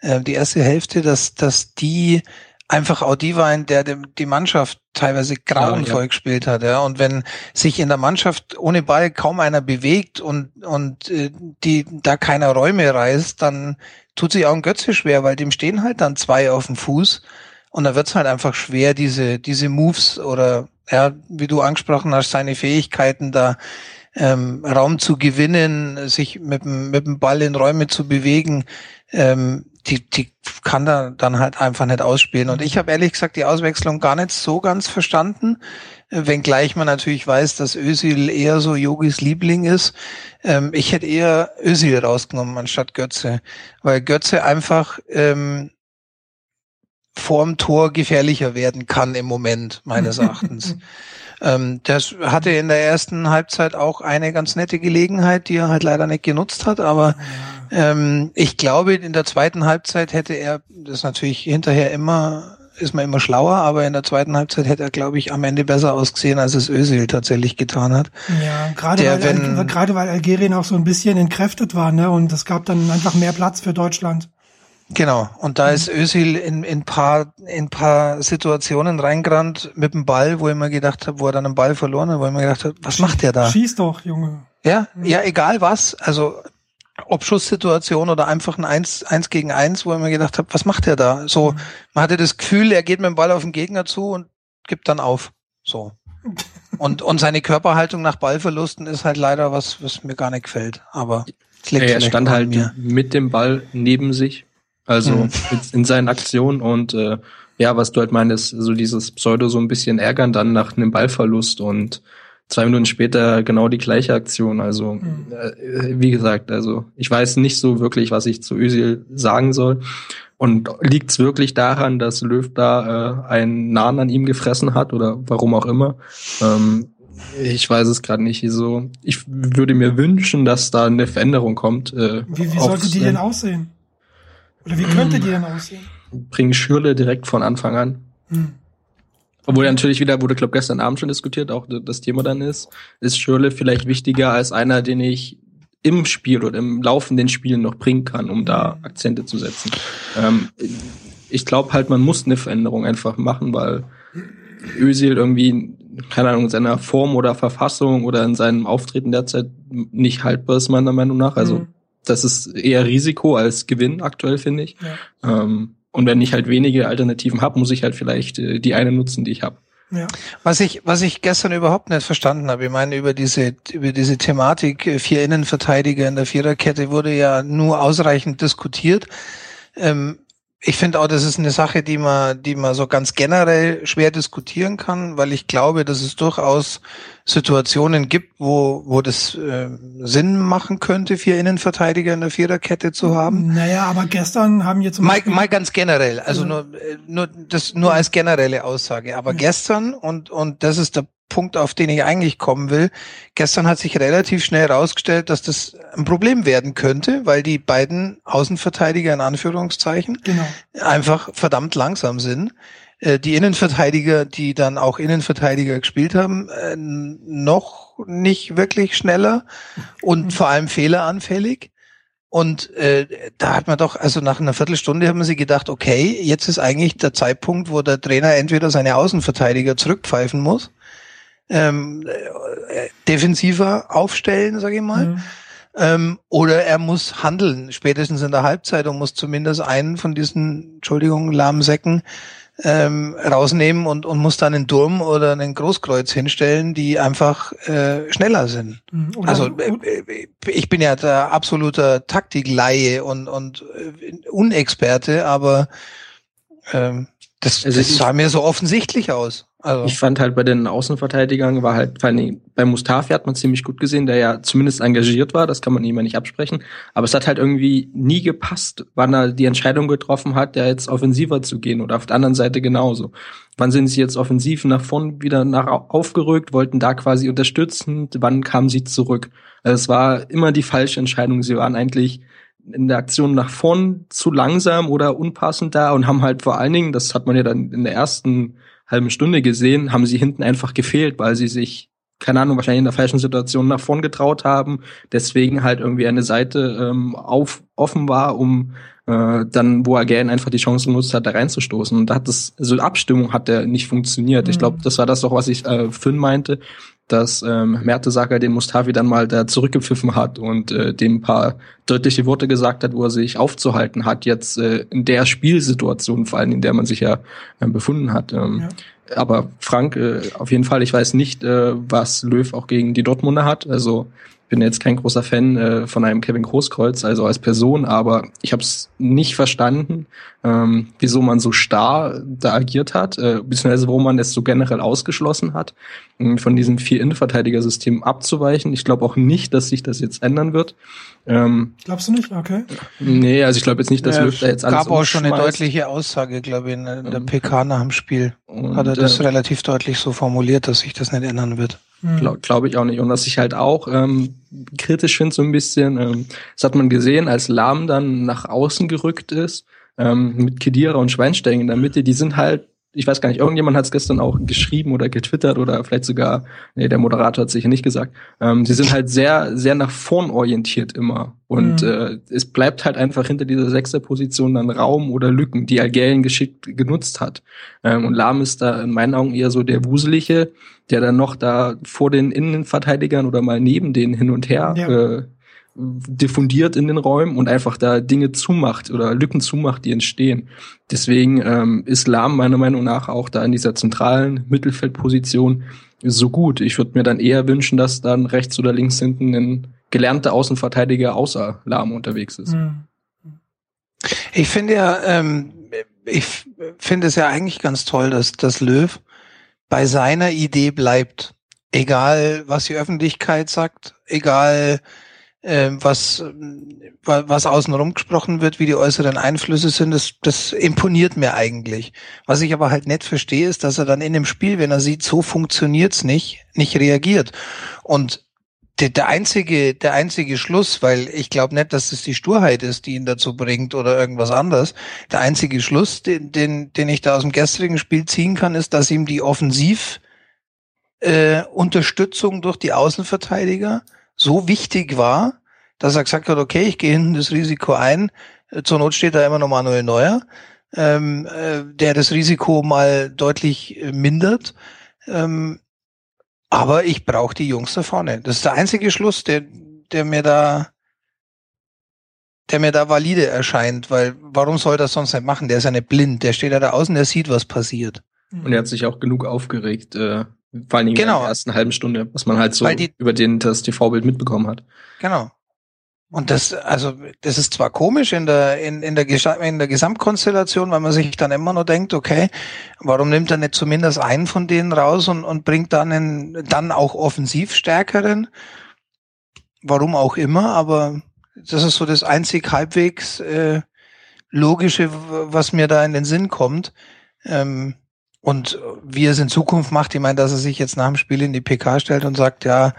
äh, die erste Hälfte, dass, dass die einfach auch die war, in der die Mannschaft teilweise grauenvoll ja, ja. gespielt hat. Ja. Und wenn sich in der Mannschaft ohne Ball kaum einer bewegt und, und äh, die da keiner Räume reißt, dann tut sich auch ein Götze schwer, weil dem stehen halt dann zwei auf dem Fuß. Und da wird es halt einfach schwer, diese, diese Moves oder ja, wie du angesprochen hast, seine Fähigkeiten da ähm, Raum zu gewinnen, sich mit, mit dem Ball in Räume zu bewegen, ähm, die, die kann da dann halt einfach nicht ausspielen. Und ich habe ehrlich gesagt die Auswechslung gar nicht so ganz verstanden, wenngleich man natürlich weiß, dass Özil eher so Yogis Liebling ist. Ähm, ich hätte eher Özil rausgenommen anstatt Götze, weil Götze einfach ähm, vorm Tor gefährlicher werden kann im Moment, meines Erachtens. Ähm, das hatte in der ersten Halbzeit auch eine ganz nette Gelegenheit, die er halt leider nicht genutzt hat, aber ähm, ich glaube, in der zweiten Halbzeit hätte er, das ist natürlich hinterher immer, ist man immer schlauer, aber in der zweiten Halbzeit hätte er, glaube ich, am Ende besser ausgesehen, als es Özil tatsächlich getan hat. Ja, gerade der, weil, wenn, gerade weil Algerien auch so ein bisschen entkräftet war, ne, und es gab dann einfach mehr Platz für Deutschland. Genau, und da ist Özil in, in paar in paar Situationen reingerannt mit dem Ball, wo ich mir gedacht habe, wo er dann einen Ball verloren hat, wo ich mir gedacht habe, was macht der da? Schieß doch, Junge. Ja, ja, egal was, also ob Schusssituation oder einfach ein Eins, Eins gegen Eins, wo ich mir gedacht habe, was macht der da? So, mhm. man hatte das Gefühl, er geht mit dem Ball auf den Gegner zu und gibt dann auf. So. Und, und seine Körperhaltung nach Ballverlusten ist halt leider was, was mir gar nicht gefällt. Aber er stand halt mir. mit dem Ball neben sich also mhm. in seinen Aktionen und äh, ja, was du halt meinst, so dieses Pseudo so ein bisschen ärgern dann nach einem Ballverlust und zwei Minuten später genau die gleiche Aktion. Also mhm. äh, wie gesagt, also ich weiß nicht so wirklich, was ich zu Özil sagen soll. Und liegt es wirklich daran, dass Löw da äh, einen Nahen an ihm gefressen hat oder warum auch immer? Ähm, Ich weiß es gerade nicht. So, ich würde mir wünschen, dass da eine Veränderung kommt. Äh, wie wie sollte die denn aussehen? Oder wie könnte die denn aussehen? Bring Schürle direkt von Anfang an. Hm. Obwohl natürlich wieder, wurde, glaube gestern Abend schon diskutiert, auch das Thema dann ist, ist Schürle vielleicht wichtiger als einer, den ich im Spiel oder im laufenden Spiel noch bringen kann, um da Akzente zu setzen. Ähm, ich glaube halt, man muss eine Veränderung einfach machen, weil Özil irgendwie, keine Ahnung, in seiner Form oder Verfassung oder in seinem Auftreten derzeit nicht haltbar ist, meiner Meinung nach. Also mhm. das ist eher Risiko als Gewinn aktuell, finde ich. Ja. Ähm, und wenn ich halt wenige Alternativen habe, muss ich halt vielleicht äh, die eine nutzen, die ich habe. Ja. Was ich, was ich gestern überhaupt nicht verstanden habe, ich meine, über diese, über diese Thematik äh, vier Innenverteidiger in der Viererkette wurde ja nur ausreichend diskutiert. Ähm, ich finde auch, das ist eine Sache, die man, die man so ganz generell schwer diskutieren kann, weil ich glaube, dass es durchaus Situationen gibt, wo, wo das äh, Sinn machen könnte, vier Innenverteidiger in der Viererkette zu haben. Naja, aber gestern haben jetzt mal, mal ganz generell, also ja. nur, äh, nur das nur als generelle Aussage. Aber ja. gestern und und das ist der Punkt, auf den ich eigentlich kommen will. Gestern hat sich relativ schnell herausgestellt, dass das ein Problem werden könnte, weil die beiden Außenverteidiger in Anführungszeichen genau. einfach verdammt langsam sind. Äh, die Innenverteidiger, die dann auch Innenverteidiger gespielt haben, äh, noch nicht wirklich schneller und vor allem fehleranfällig. Und äh, da hat man doch, also nach einer Viertelstunde haben sie gedacht, okay, jetzt ist eigentlich der Zeitpunkt, wo der Trainer entweder seine Außenverteidiger zurückpfeifen muss ähm, äh, defensiver aufstellen, sage ich mal. Mhm. Ähm, oder er muss handeln, spätestens in der Halbzeit und muss zumindest einen von diesen, Entschuldigung, lahmen Säcken ähm, rausnehmen und, und muss dann einen Turm oder einen Großkreuz hinstellen, die einfach äh, schneller sind. Mhm. Oder also äh, äh, ich bin ja der absoluter Taktikleihe und, und äh, Unexperte, aber ähm, das, also das sah mir so offensichtlich aus. Also. Ich fand halt bei den Außenverteidigern war halt, bei Mustafi hat man ziemlich gut gesehen, der ja zumindest engagiert war, das kann man ihm ja nicht absprechen. Aber es hat halt irgendwie nie gepasst, wann er die Entscheidung getroffen hat, ja jetzt offensiver zu gehen oder auf der anderen Seite genauso. Wann sind sie jetzt offensiv nach vorn wieder nach aufgerückt, wollten da quasi unterstützen, wann kamen sie zurück? Also es war immer die falsche Entscheidung. Sie waren eigentlich in der Aktion nach vorn zu langsam oder unpassend da und haben halt vor allen Dingen, das hat man ja dann in der ersten halben Stunde gesehen, haben sie hinten einfach gefehlt, weil sie sich, keine Ahnung, wahrscheinlich in der falschen Situation nach vorn getraut haben, deswegen halt irgendwie eine Seite ähm, auf, offen war, um äh, dann, wo er gerne einfach die Chance genutzt hat, da reinzustoßen. Und da hat das, also Abstimmung hat der nicht funktioniert. Mhm. Ich glaube, das war das doch, was ich äh, Finn meinte, dass ähm, Mertesacker den Mustafi dann mal da zurückgepfiffen hat und äh, dem ein paar deutliche Worte gesagt hat, wo er sich aufzuhalten hat, jetzt äh, in der Spielsituation, vor allem in der man sich ja äh, befunden hat. Ähm, ja. Aber Frank, äh, auf jeden Fall, ich weiß nicht, äh, was Löw auch gegen die Dortmunder hat. Also bin jetzt kein großer Fan äh, von einem Kevin Großkreuz, also als Person, aber ich habe es nicht verstanden, ähm, wieso man so starr da agiert hat, äh, beziehungsweise wo man es so generell ausgeschlossen hat, ähm, von diesem vier Innenverteidiger-System abzuweichen. Ich glaube auch nicht, dass sich das jetzt ändern wird. Ähm, Glaubst du nicht? Okay. Nee, also ich glaube jetzt nicht, dass ja, da jetzt alles gab auch schon eine deutliche Aussage, glaube ich, in der ähm, PK nach dem Spiel. Und, hat er das äh, relativ deutlich so formuliert, dass sich das nicht ändern wird. Glaube glaub ich auch nicht. Und was ich halt auch ähm, kritisch finde so ein bisschen, ähm, das hat man gesehen, als Lahm dann nach außen gerückt ist, ähm, mit Kedira und Schweinsteigen in der Mitte, die sind halt ich weiß gar nicht, irgendjemand hat es gestern auch geschrieben oder getwittert oder vielleicht sogar, nee, der Moderator hat sicher nicht gesagt. Ähm, sie sind halt sehr, sehr nach vorn orientiert immer. Und mhm. äh, es bleibt halt einfach hinter dieser sechster Position dann Raum oder Lücken, die Algerien geschickt genutzt hat. Ähm, und Lahm ist da in meinen Augen eher so der Wuselige, der dann noch da vor den Innenverteidigern oder mal neben denen hin und her ja. äh, diffundiert in den Räumen und einfach da Dinge zumacht oder Lücken zumacht, die entstehen. Deswegen ähm, ist Lahm meiner Meinung nach auch da in dieser zentralen Mittelfeldposition so gut. Ich würde mir dann eher wünschen, dass dann rechts oder links hinten ein gelernter Außenverteidiger außer Lahm unterwegs ist. Hm. Ich finde ja, ähm, ich finde es ja eigentlich ganz toll, dass, dass Löw bei seiner Idee bleibt. Egal, was die Öffentlichkeit sagt, egal, äh, was, was außenrum gesprochen wird, wie die äußeren Einflüsse sind, das, das imponiert mir eigentlich. Was ich aber halt nicht verstehe, ist, dass er dann in dem Spiel, wenn er sieht, so funktioniert's nicht, nicht reagiert. Und der, der einzige, der einzige Schluss, weil ich glaube nicht, dass es die Sturheit ist, die ihn dazu bringt oder irgendwas anderes. Der einzige Schluss, den, den, den ich da aus dem gestrigen Spiel ziehen kann, ist, dass ihm die Offensiv äh, Unterstützung durch die Außenverteidiger so wichtig war, dass er gesagt hat, okay, ich gehe hinten das Risiko ein. Äh, zur Not steht da immer noch Manuel Neuer, ähm, äh, der das Risiko mal deutlich äh, mindert. Ähm, aber ich brauche die Jungs da vorne. Das ist der einzige Schluss, der, der mir da, der mir da valide erscheint, weil warum soll das sonst nicht machen? Der ist ja nicht blind, der steht ja da außen, der sieht, was passiert. Und er hat sich auch genug aufgeregt, äh, vor allen Dingen Genau. in der ersten halben Stunde, was man halt so die- über den das TV-Bild mitbekommen hat. Genau. Und das, also, das ist zwar komisch in der, in, in der, in der Gesamtkonstellation, weil man sich dann immer noch denkt, okay, warum nimmt er nicht zumindest einen von denen raus und, und bringt dann einen, dann auch offensiv stärkeren? Warum auch immer, aber das ist so das einzig halbwegs äh, logische, was mir da in den Sinn kommt. Ähm, und wie er es in Zukunft macht, ich meine, dass er sich jetzt nach dem Spiel in die PK stellt und sagt, ja,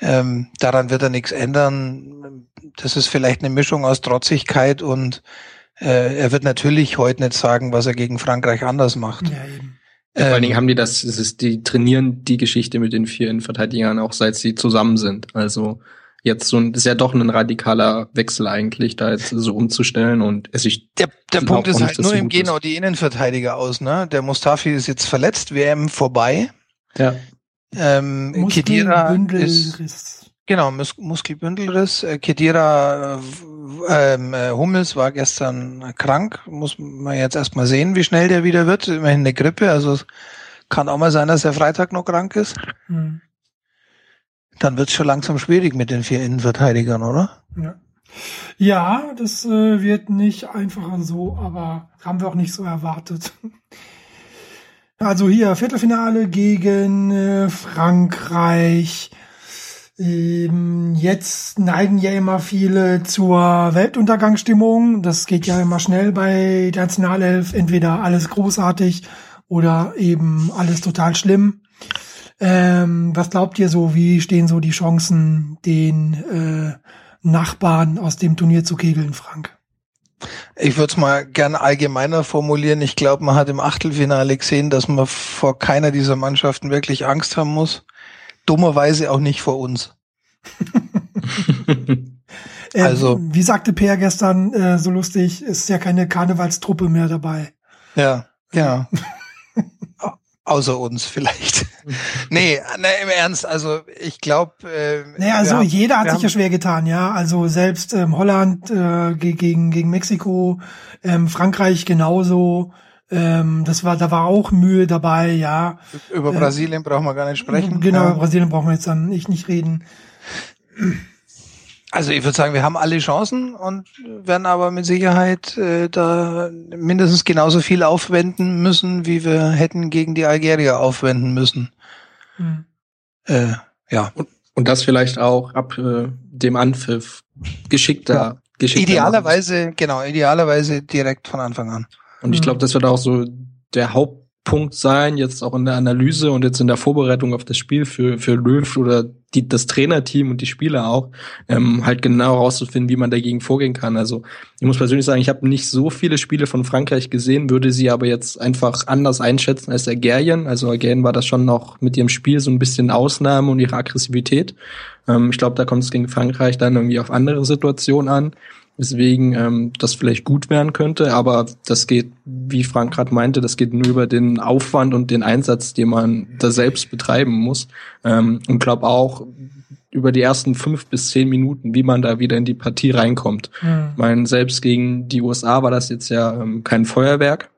ähm, daran wird er nichts ändern. Das ist vielleicht eine Mischung aus Trotzigkeit und äh, er wird natürlich heute nicht sagen, was er gegen Frankreich anders macht. Ja, eben. Vor allen Ähm, Dingen haben die das, es ist, die trainieren die Geschichte mit den vier Innenverteidigern auch seit sie zusammen sind. Also jetzt so ein, ist ja doch ein radikaler Wechsel eigentlich, da jetzt so umzustellen und es ich, der der Punkt ist halt nur, gehen auch die Innenverteidiger aus. Ne? Der Mustafi ist jetzt verletzt, WM vorbei. ja. Ähm, Kedira ist Muskelbündelriss. Genau, Mus Muskelbündelriss. Äh, Kedira äh, ähm, äh, Hummels war gestern krank. Muss man jetzt erstmal sehen, wie schnell der wieder wird. Immerhin eine Grippe, also es kann auch mal sein, dass er Freitag noch krank ist. Hm. Dann wird es schon langsam schwierig mit den vier Innenverteidigern, oder? Ja. Ja, das äh, wird nicht einfacher so, aber haben wir auch nicht so erwartet. Also hier Viertelfinale gegen äh, Frankreich. Ähm, jetzt neigen ja immer viele zur Weltuntergangsstimmung. Das geht ja immer schnell bei der Nationalelf. Entweder alles großartig oder eben alles total schlimm. Ähm, was glaubt ihr so? Wie stehen so die Chancen, den äh, Nachbarn aus dem Turnier zu kegeln, Frank? Ich würde es mal gern allgemeiner formulieren. Ich glaube, man hat im Achtelfinale gesehen, dass man vor keiner dieser Mannschaften wirklich Angst haben muss. Dummerweise auch nicht vor uns. Ähm, Also- wie sagte Peer gestern äh, so lustig, ist ja keine Karnevalstruppe mehr dabei. Ja, genau. Au- Außer uns vielleicht. nee, ne, im Ernst, also ich glaube. Äh, Naja, also wir haben- jeder hat sich ja schwer getan, ja. Also selbst ähm, Holland äh, ge- gegen gegen Mexiko, ähm, Frankreich genauso. Ähm, das war, da war auch Mühe dabei, ja. Über äh, Brasilien brauchen wir gar nicht sprechen. Genau, Ja. Brasilien brauchen wir jetzt dann nicht nicht reden. Also ich würde sagen, wir haben alle Chancen und werden aber mit Sicherheit äh, da mindestens genauso viel aufwenden müssen, wie wir hätten gegen die Algerier aufwenden müssen. Hm. Äh, ja. Und das vielleicht auch ab äh, dem Anpfiff geschickter, Ja. geschickter machen. Idealerweise, genau, idealerweise direkt von Anfang an. Und ich glaube, das wird auch so der Hauptpunkt sein, jetzt auch in der Analyse und jetzt in der Vorbereitung auf das Spiel für, für Löw oder die, das Trainerteam und die Spieler auch, ähm, halt genau rauszufinden, wie man dagegen vorgehen kann. Also ich muss persönlich sagen, ich habe nicht so viele Spiele von Frankreich gesehen, würde sie aber jetzt einfach anders einschätzen als Algerien. Also Algerien war das schon noch mit ihrem Spiel so ein bisschen Ausnahme und ihre Aggressivität. Ähm, ich glaube, da kommt es gegen Frankreich dann irgendwie auf andere Situationen an weswegen ähm, das vielleicht gut werden könnte, aber das geht, wie Frank gerade meinte, das geht nur über den Aufwand und den Einsatz, den man da selbst betreiben muss. Ähm, und glaube auch über die ersten fünf bis zehn Minuten, wie man da wieder in die Partie reinkommt. Hm. Ich meine, selbst gegen die USA war das jetzt ja ähm, kein Feuerwerk,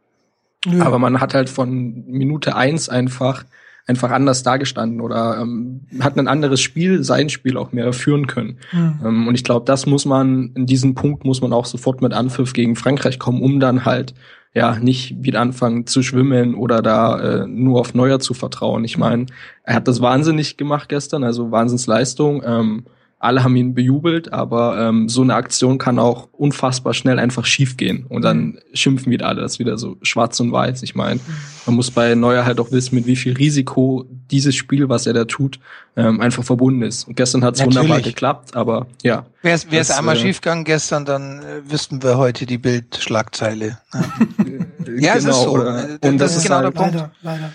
Nö. aber man hat halt von Minute eins einfach einfach anders dagestanden oder ähm, hat ein anderes Spiel, sein Spiel auch mehr führen können. Hm. Ähm, und ich glaube, das muss man, in diesem Punkt muss man auch sofort mit Anpfiff gegen Frankreich kommen, um dann halt ja nicht wieder anfangen zu schwimmeln oder da äh, nur auf Neuer zu vertrauen. Ich meine, er hat das wahnsinnig gemacht gestern, also Wahnsinnsleistung. Ähm, alle haben ihn bejubelt, aber ähm, so eine Aktion kann auch unfassbar schnell einfach schiefgehen und dann mhm. schimpfen wieder alle, das ist wieder so schwarz und weiß. Ich meine, man muss bei Neuer halt auch wissen, mit wie viel Risiko dieses Spiel, was er da tut, ähm, einfach verbunden ist. Und gestern hat es wunderbar geklappt, aber ja. Wäre es einmal äh, schiefgegangen gestern, dann äh, wüssten wir heute die Bildschlagzeile. Ja, ja genau, es ist so. Oder, und das, das ist genau halt, der Punkt. Leider, leider.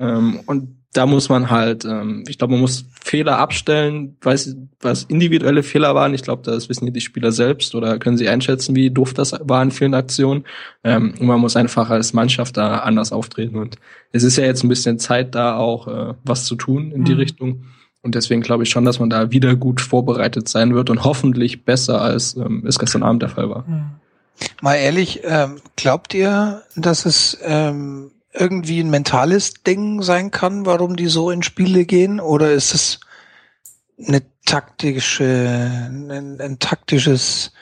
Ähm, und da muss man halt, ähm, ich glaube, man muss Fehler abstellen, weiß, was individuelle Fehler waren. Ich glaube, das wissen die Spieler selbst oder können sie einschätzen, wie doof das war in vielen Aktionen. Ähm, und man muss einfach als Mannschaft da anders auftreten. Und es ist ja jetzt ein bisschen Zeit da auch äh, was zu tun in die mhm. Richtung. Und deswegen glaube ich schon, dass man da wieder gut vorbereitet sein wird und hoffentlich besser, als ähm, es gestern Abend der Fall war. Mhm. Mal ehrlich, ähm, glaubt ihr, dass es ähm, irgendwie ein mentales Ding sein kann, warum die so in Spiele gehen? Oder ist es eine taktische, ein, ein taktisches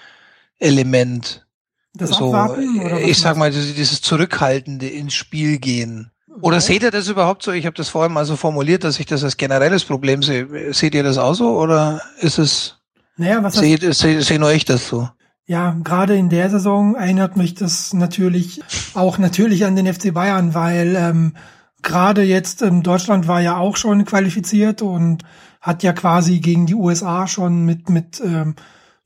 Element? Das so, Abwarten, oder ich sag mal, dieses Zurückhaltende ins Spiel gehen. Oder seht ihr das überhaupt so? Ich habe das vorhin mal so formuliert, dass ich das als generelles Problem sehe. Seht ihr das auch so oder ist es? Naja, was seht, seht, seht nur ich das so? Ja, gerade in der Saison erinnert mich das natürlich auch natürlich an den FC Bayern, weil ähm, gerade jetzt ähm, Deutschland war ja auch schon qualifiziert und hat ja quasi gegen die USA schon mit mit ähm,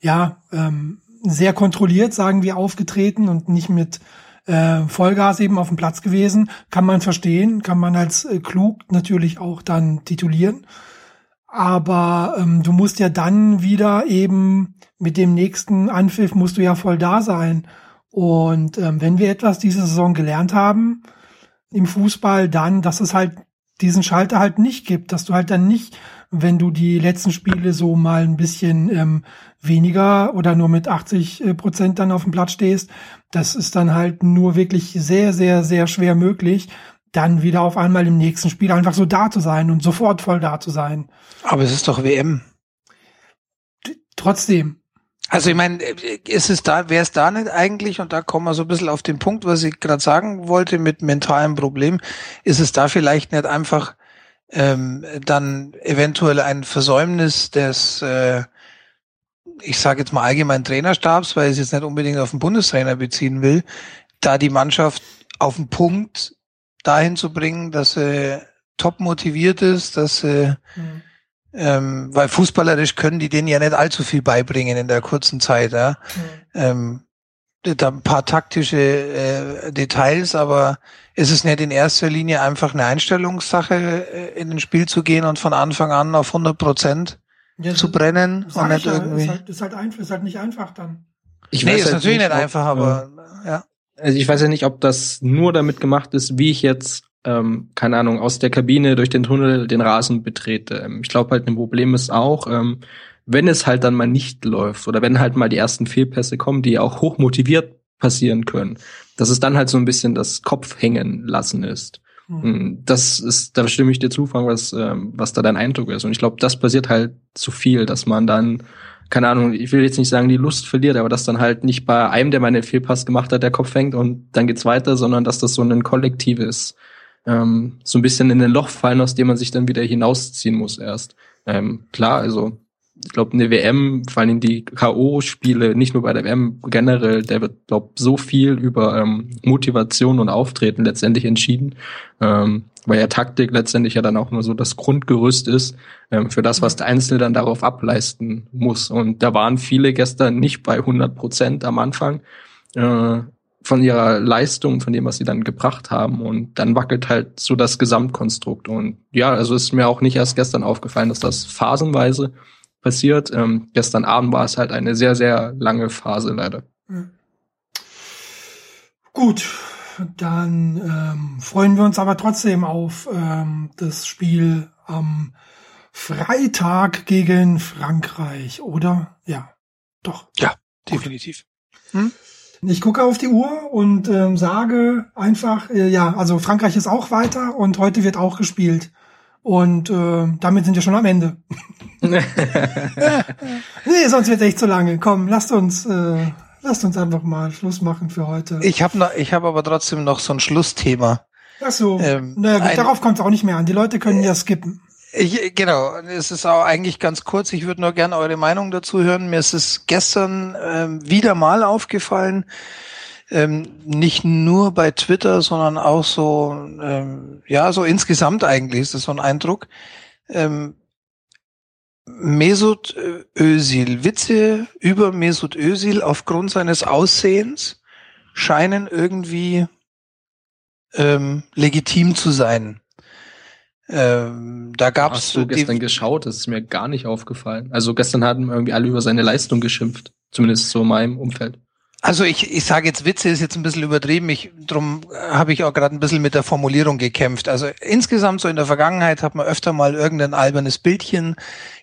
ja ähm, sehr kontrolliert, sagen wir, aufgetreten und nicht mit äh, Vollgas eben auf dem Platz gewesen. Kann man verstehen, kann man als äh, klug natürlich auch dann titulieren. Aber ähm, du musst ja dann wieder eben mit dem nächsten Anpfiff musst du ja voll da sein. Und ähm, wenn wir etwas diese Saison gelernt haben im Fußball, dann, dass es halt diesen Schalter halt nicht gibt, dass du halt dann nicht, wenn du die letzten Spiele so mal ein bisschen ähm, weniger oder nur mit 80 äh, Prozent dann auf dem Platz stehst, das ist dann halt nur wirklich sehr, sehr, sehr schwer möglich dann wieder auf einmal im nächsten Spiel einfach so da zu sein und sofort voll da zu sein. Aber es ist doch WM. Trotzdem. Also ich meine, ist es da, wäre es da nicht eigentlich, und da kommen wir so ein bisschen auf den Punkt, was ich gerade sagen wollte mit mentalem Problem, ist es da vielleicht nicht einfach ähm, dann eventuell ein Versäumnis des, äh, ich sage jetzt mal allgemein Trainerstabs, weil ich es jetzt nicht unbedingt auf den Bundestrainer beziehen will, da die Mannschaft auf den Punkt dahin zu bringen, dass sie top motiviert ist, dass sie, mhm. Ähm, weil fußballerisch können die denen ja nicht allzu viel beibringen in der kurzen Zeit. Ja? Mhm. Ähm, da ein paar taktische äh, Details, aber ist es nicht in erster Linie einfach eine Einstellungssache, äh, in ein Spiel zu gehen und von Anfang an auf 100 Prozent ja, zu brennen und nicht irgendwie. Ist halt, ist halt, einfach, ist halt nicht einfach dann. Ich nee, ist halt natürlich nicht einfach, aber ja also ich weiß ja nicht, ob das nur damit gemacht ist, wie ich jetzt, ähm, keine Ahnung, aus der Kabine durch den Tunnel den Rasen betrete. Ähm, ich glaube halt, ein Problem ist auch, ähm, wenn es halt dann mal nicht läuft oder wenn halt mal die ersten Fehlpässe kommen, die auch hoch motiviert passieren können, dass es dann halt so ein bisschen das Kopf hängen lassen ist. Mhm. Das ist, da stimme ich dir zu, Frank, was, ähm, was da dein Eindruck ist. Und ich glaube, das passiert halt zu viel, dass man dann keine Ahnung, ich will jetzt nicht sagen, die Lust verliert, aber dass dann halt nicht bei einem, der mal einen Fehlpass gemacht hat, der Kopf hängt und dann geht's weiter, sondern dass das so ein kollektives, ähm, so ein bisschen in ein Loch fallen, aus dem man sich dann wieder hinausziehen muss erst. Ähm, klar, also ich glaube, eine WM, vor allem die K.O.-Spiele, nicht nur bei der WM generell, der wird, glaube so viel über ähm, Motivation und Auftreten letztendlich entschieden. Ähm, weil ja Taktik letztendlich ja dann auch nur so das Grundgerüst ist ähm, für das, was der Einzelne dann darauf ableisten muss. Und da waren viele gestern nicht bei 100 Prozent am Anfang äh, von ihrer Leistung, von dem, was sie dann gebracht haben. Und dann wackelt halt so das Gesamtkonstrukt. Und ja, also ist mir auch nicht erst gestern aufgefallen, dass das phasenweise passiert. Ähm, gestern Abend war es halt eine sehr, sehr lange Phase leider. Mhm. Gut, dann ähm, freuen wir uns aber trotzdem auf ähm, das Spiel am Freitag gegen Frankreich, oder? Ja, doch. Ja, definitiv. Hm? Ich gucke auf die Uhr und ähm, sage einfach, äh, ja, also Frankreich ist auch weiter und heute wird auch gespielt. Und äh, damit sind wir schon am Ende. nee, sonst wird echt zu lange. Komm, lasst uns äh, Lasst uns einfach mal Schluss machen für heute. Ich habe ich habe aber trotzdem noch so ein Schlussthema. Ach so. Ähm, naja, gut, darauf kommt es auch nicht mehr an. Die Leute können äh, ja skippen. Ich, genau, es ist auch eigentlich ganz kurz. Ich würde nur gerne eure Meinung dazu hören. Mir ist es gestern ähm, wieder mal aufgefallen, ähm, nicht nur bei Twitter, sondern auch so, ähm, ja, so insgesamt eigentlich ist das so ein Eindruck. Ähm, Mesut Özil, Witze über Mesut Özil aufgrund seines Aussehens scheinen irgendwie ähm, legitim zu sein. Ähm, da gab's Hast du gestern geschaut? Das ist mir gar nicht aufgefallen. Also gestern hatten irgendwie alle über seine Leistung geschimpft, zumindest so in meinem Umfeld. Also ich, ich sage jetzt Witze ist jetzt ein bisschen übertrieben. Ich drum habe ich auch gerade ein bisschen mit der Formulierung gekämpft. Also insgesamt so in der Vergangenheit hat man öfter mal irgendein albernes Bildchen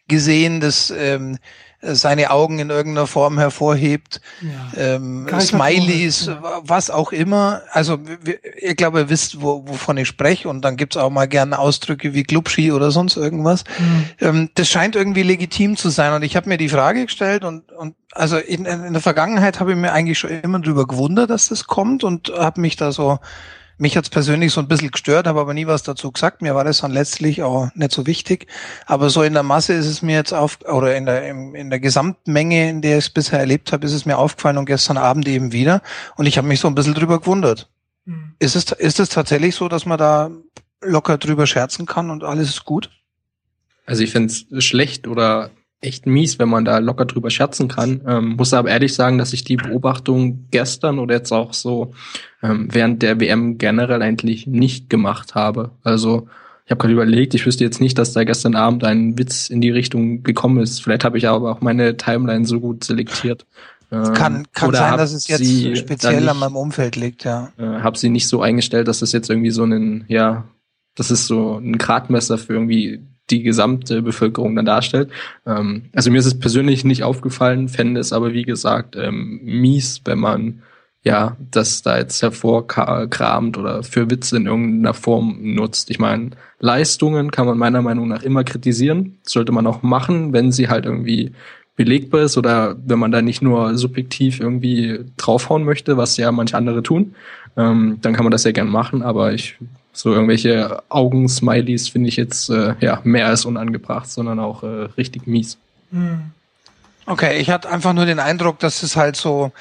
gesehen, das ähm, seine Augen in irgendeiner Form hervorhebt, ja. ähm, Smileys, ja. was auch immer. Also ich glaube, ihr wisst, wo, wovon ich spreche und dann gibt's auch mal gerne Ausdrücke wie Glubschi oder sonst irgendwas. Mhm. Ähm, das scheint irgendwie legitim zu sein und ich habe mir die Frage gestellt und, und also in, in der Vergangenheit habe ich mir eigentlich schon immer drüber gewundert, dass das kommt und habe mich da so mich hat's persönlich so ein bisschen gestört, habe aber nie was dazu gesagt. Mir war das dann letztlich auch nicht so wichtig. Aber so in der Masse ist es mir jetzt auf, oder in der, in der Gesamtmenge, in der ich es bisher erlebt habe, ist es mir aufgefallen und gestern Abend eben wieder. Und ich habe mich so ein bisschen drüber gewundert. Mhm. Ist es, ist es tatsächlich so, dass man da locker drüber scherzen kann und alles ist gut? Also ich finde es schlecht oder echt mies, wenn man da locker drüber scherzen kann. Ähm, muss aber ehrlich sagen, dass ich die Beobachtung gestern oder jetzt auch so ähm, während der WM generell eigentlich nicht gemacht habe. Also ich habe gerade überlegt, ich wüsste jetzt nicht, dass da gestern Abend ein Witz in die Richtung gekommen ist. Vielleicht habe ich aber auch meine Timeline so gut selektiert. Ähm, kann kann sein, dass es jetzt speziell nicht, an meinem Umfeld liegt, ja. Äh, habe sie nicht so eingestellt, dass das jetzt irgendwie so ein, ja, das ist so ein Gradmesser für irgendwie die gesamte Bevölkerung dann darstellt. Ähm, also mir ist es persönlich nicht aufgefallen, fände es aber wie gesagt ähm, mies, wenn man ja das da jetzt hervorkramt oder für Witze in irgendeiner Form nutzt. Ich meine, Leistungen kann man meiner Meinung nach immer kritisieren, sollte man auch machen, wenn sie halt irgendwie belegbar ist oder wenn man da nicht nur subjektiv irgendwie draufhauen möchte, was ja manche andere tun, ähm, dann kann man das ja gern machen, aber ich so irgendwelche Augensmileys finde ich jetzt äh, ja mehr als unangebracht, sondern auch äh, richtig mies. Hm. Okay, ich hatte einfach nur den Eindruck, dass es halt so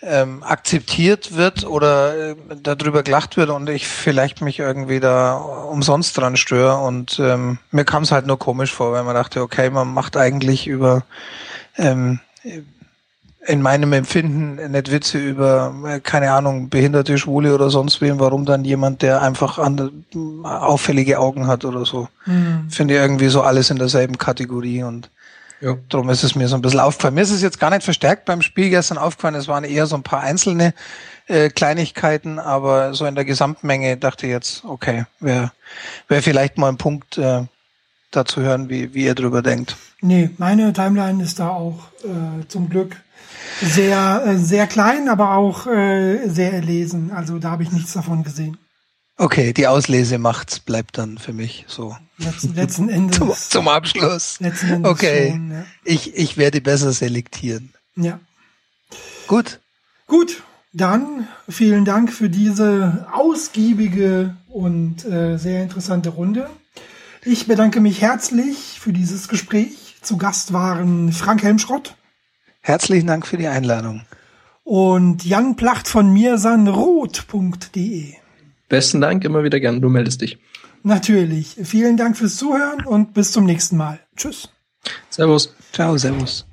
ähm, akzeptiert wird oder äh, darüber gelacht wird und ich vielleicht mich irgendwie da umsonst dran störe und ähm, mir kam es halt nur komisch vor, weil man dachte, okay, man macht eigentlich über ähm, in meinem Empfinden nicht Witze über, äh, keine Ahnung, behinderte Schwule oder sonst wen, warum dann jemand, der einfach an, auffällige Augen hat oder so. Mhm. Finde ich irgendwie so alles in derselben Kategorie und ja. darum ist es mir so ein bisschen aufgefallen. Mir ist es jetzt gar nicht verstärkt beim Spiel gestern aufgefallen, es waren eher so ein paar einzelne äh, Kleinigkeiten, aber so in der Gesamtmenge dachte ich jetzt, okay, wäre wär vielleicht mal ein Punkt, äh, dazu hören, wie, wie ihr drüber denkt. Nee, meine Timeline ist da auch äh, zum Glück sehr, äh, sehr klein, aber auch äh, sehr erlesen. Also da habe ich nichts davon gesehen. Okay, die Auslesemacht bleibt dann für mich so. Letzten, letzten Endes. zum, zum Abschluss. Letzten Endes okay. Schon, ja. ich, ich werde besser selektieren. Ja. Gut. Gut. Dann vielen Dank für diese ausgiebige und äh, sehr interessante Runde. Ich bedanke mich herzlich für dieses Gespräch. Zu Gast waren Frank Helmschrott. Herzlichen Dank für die Einladung. Und Jan Placht von mirsanrot.de. Besten Dank, immer wieder gern, du meldest dich. Natürlich. Vielen Dank fürs Zuhören und bis zum nächsten Mal. Tschüss. Servus. Ciao, servus.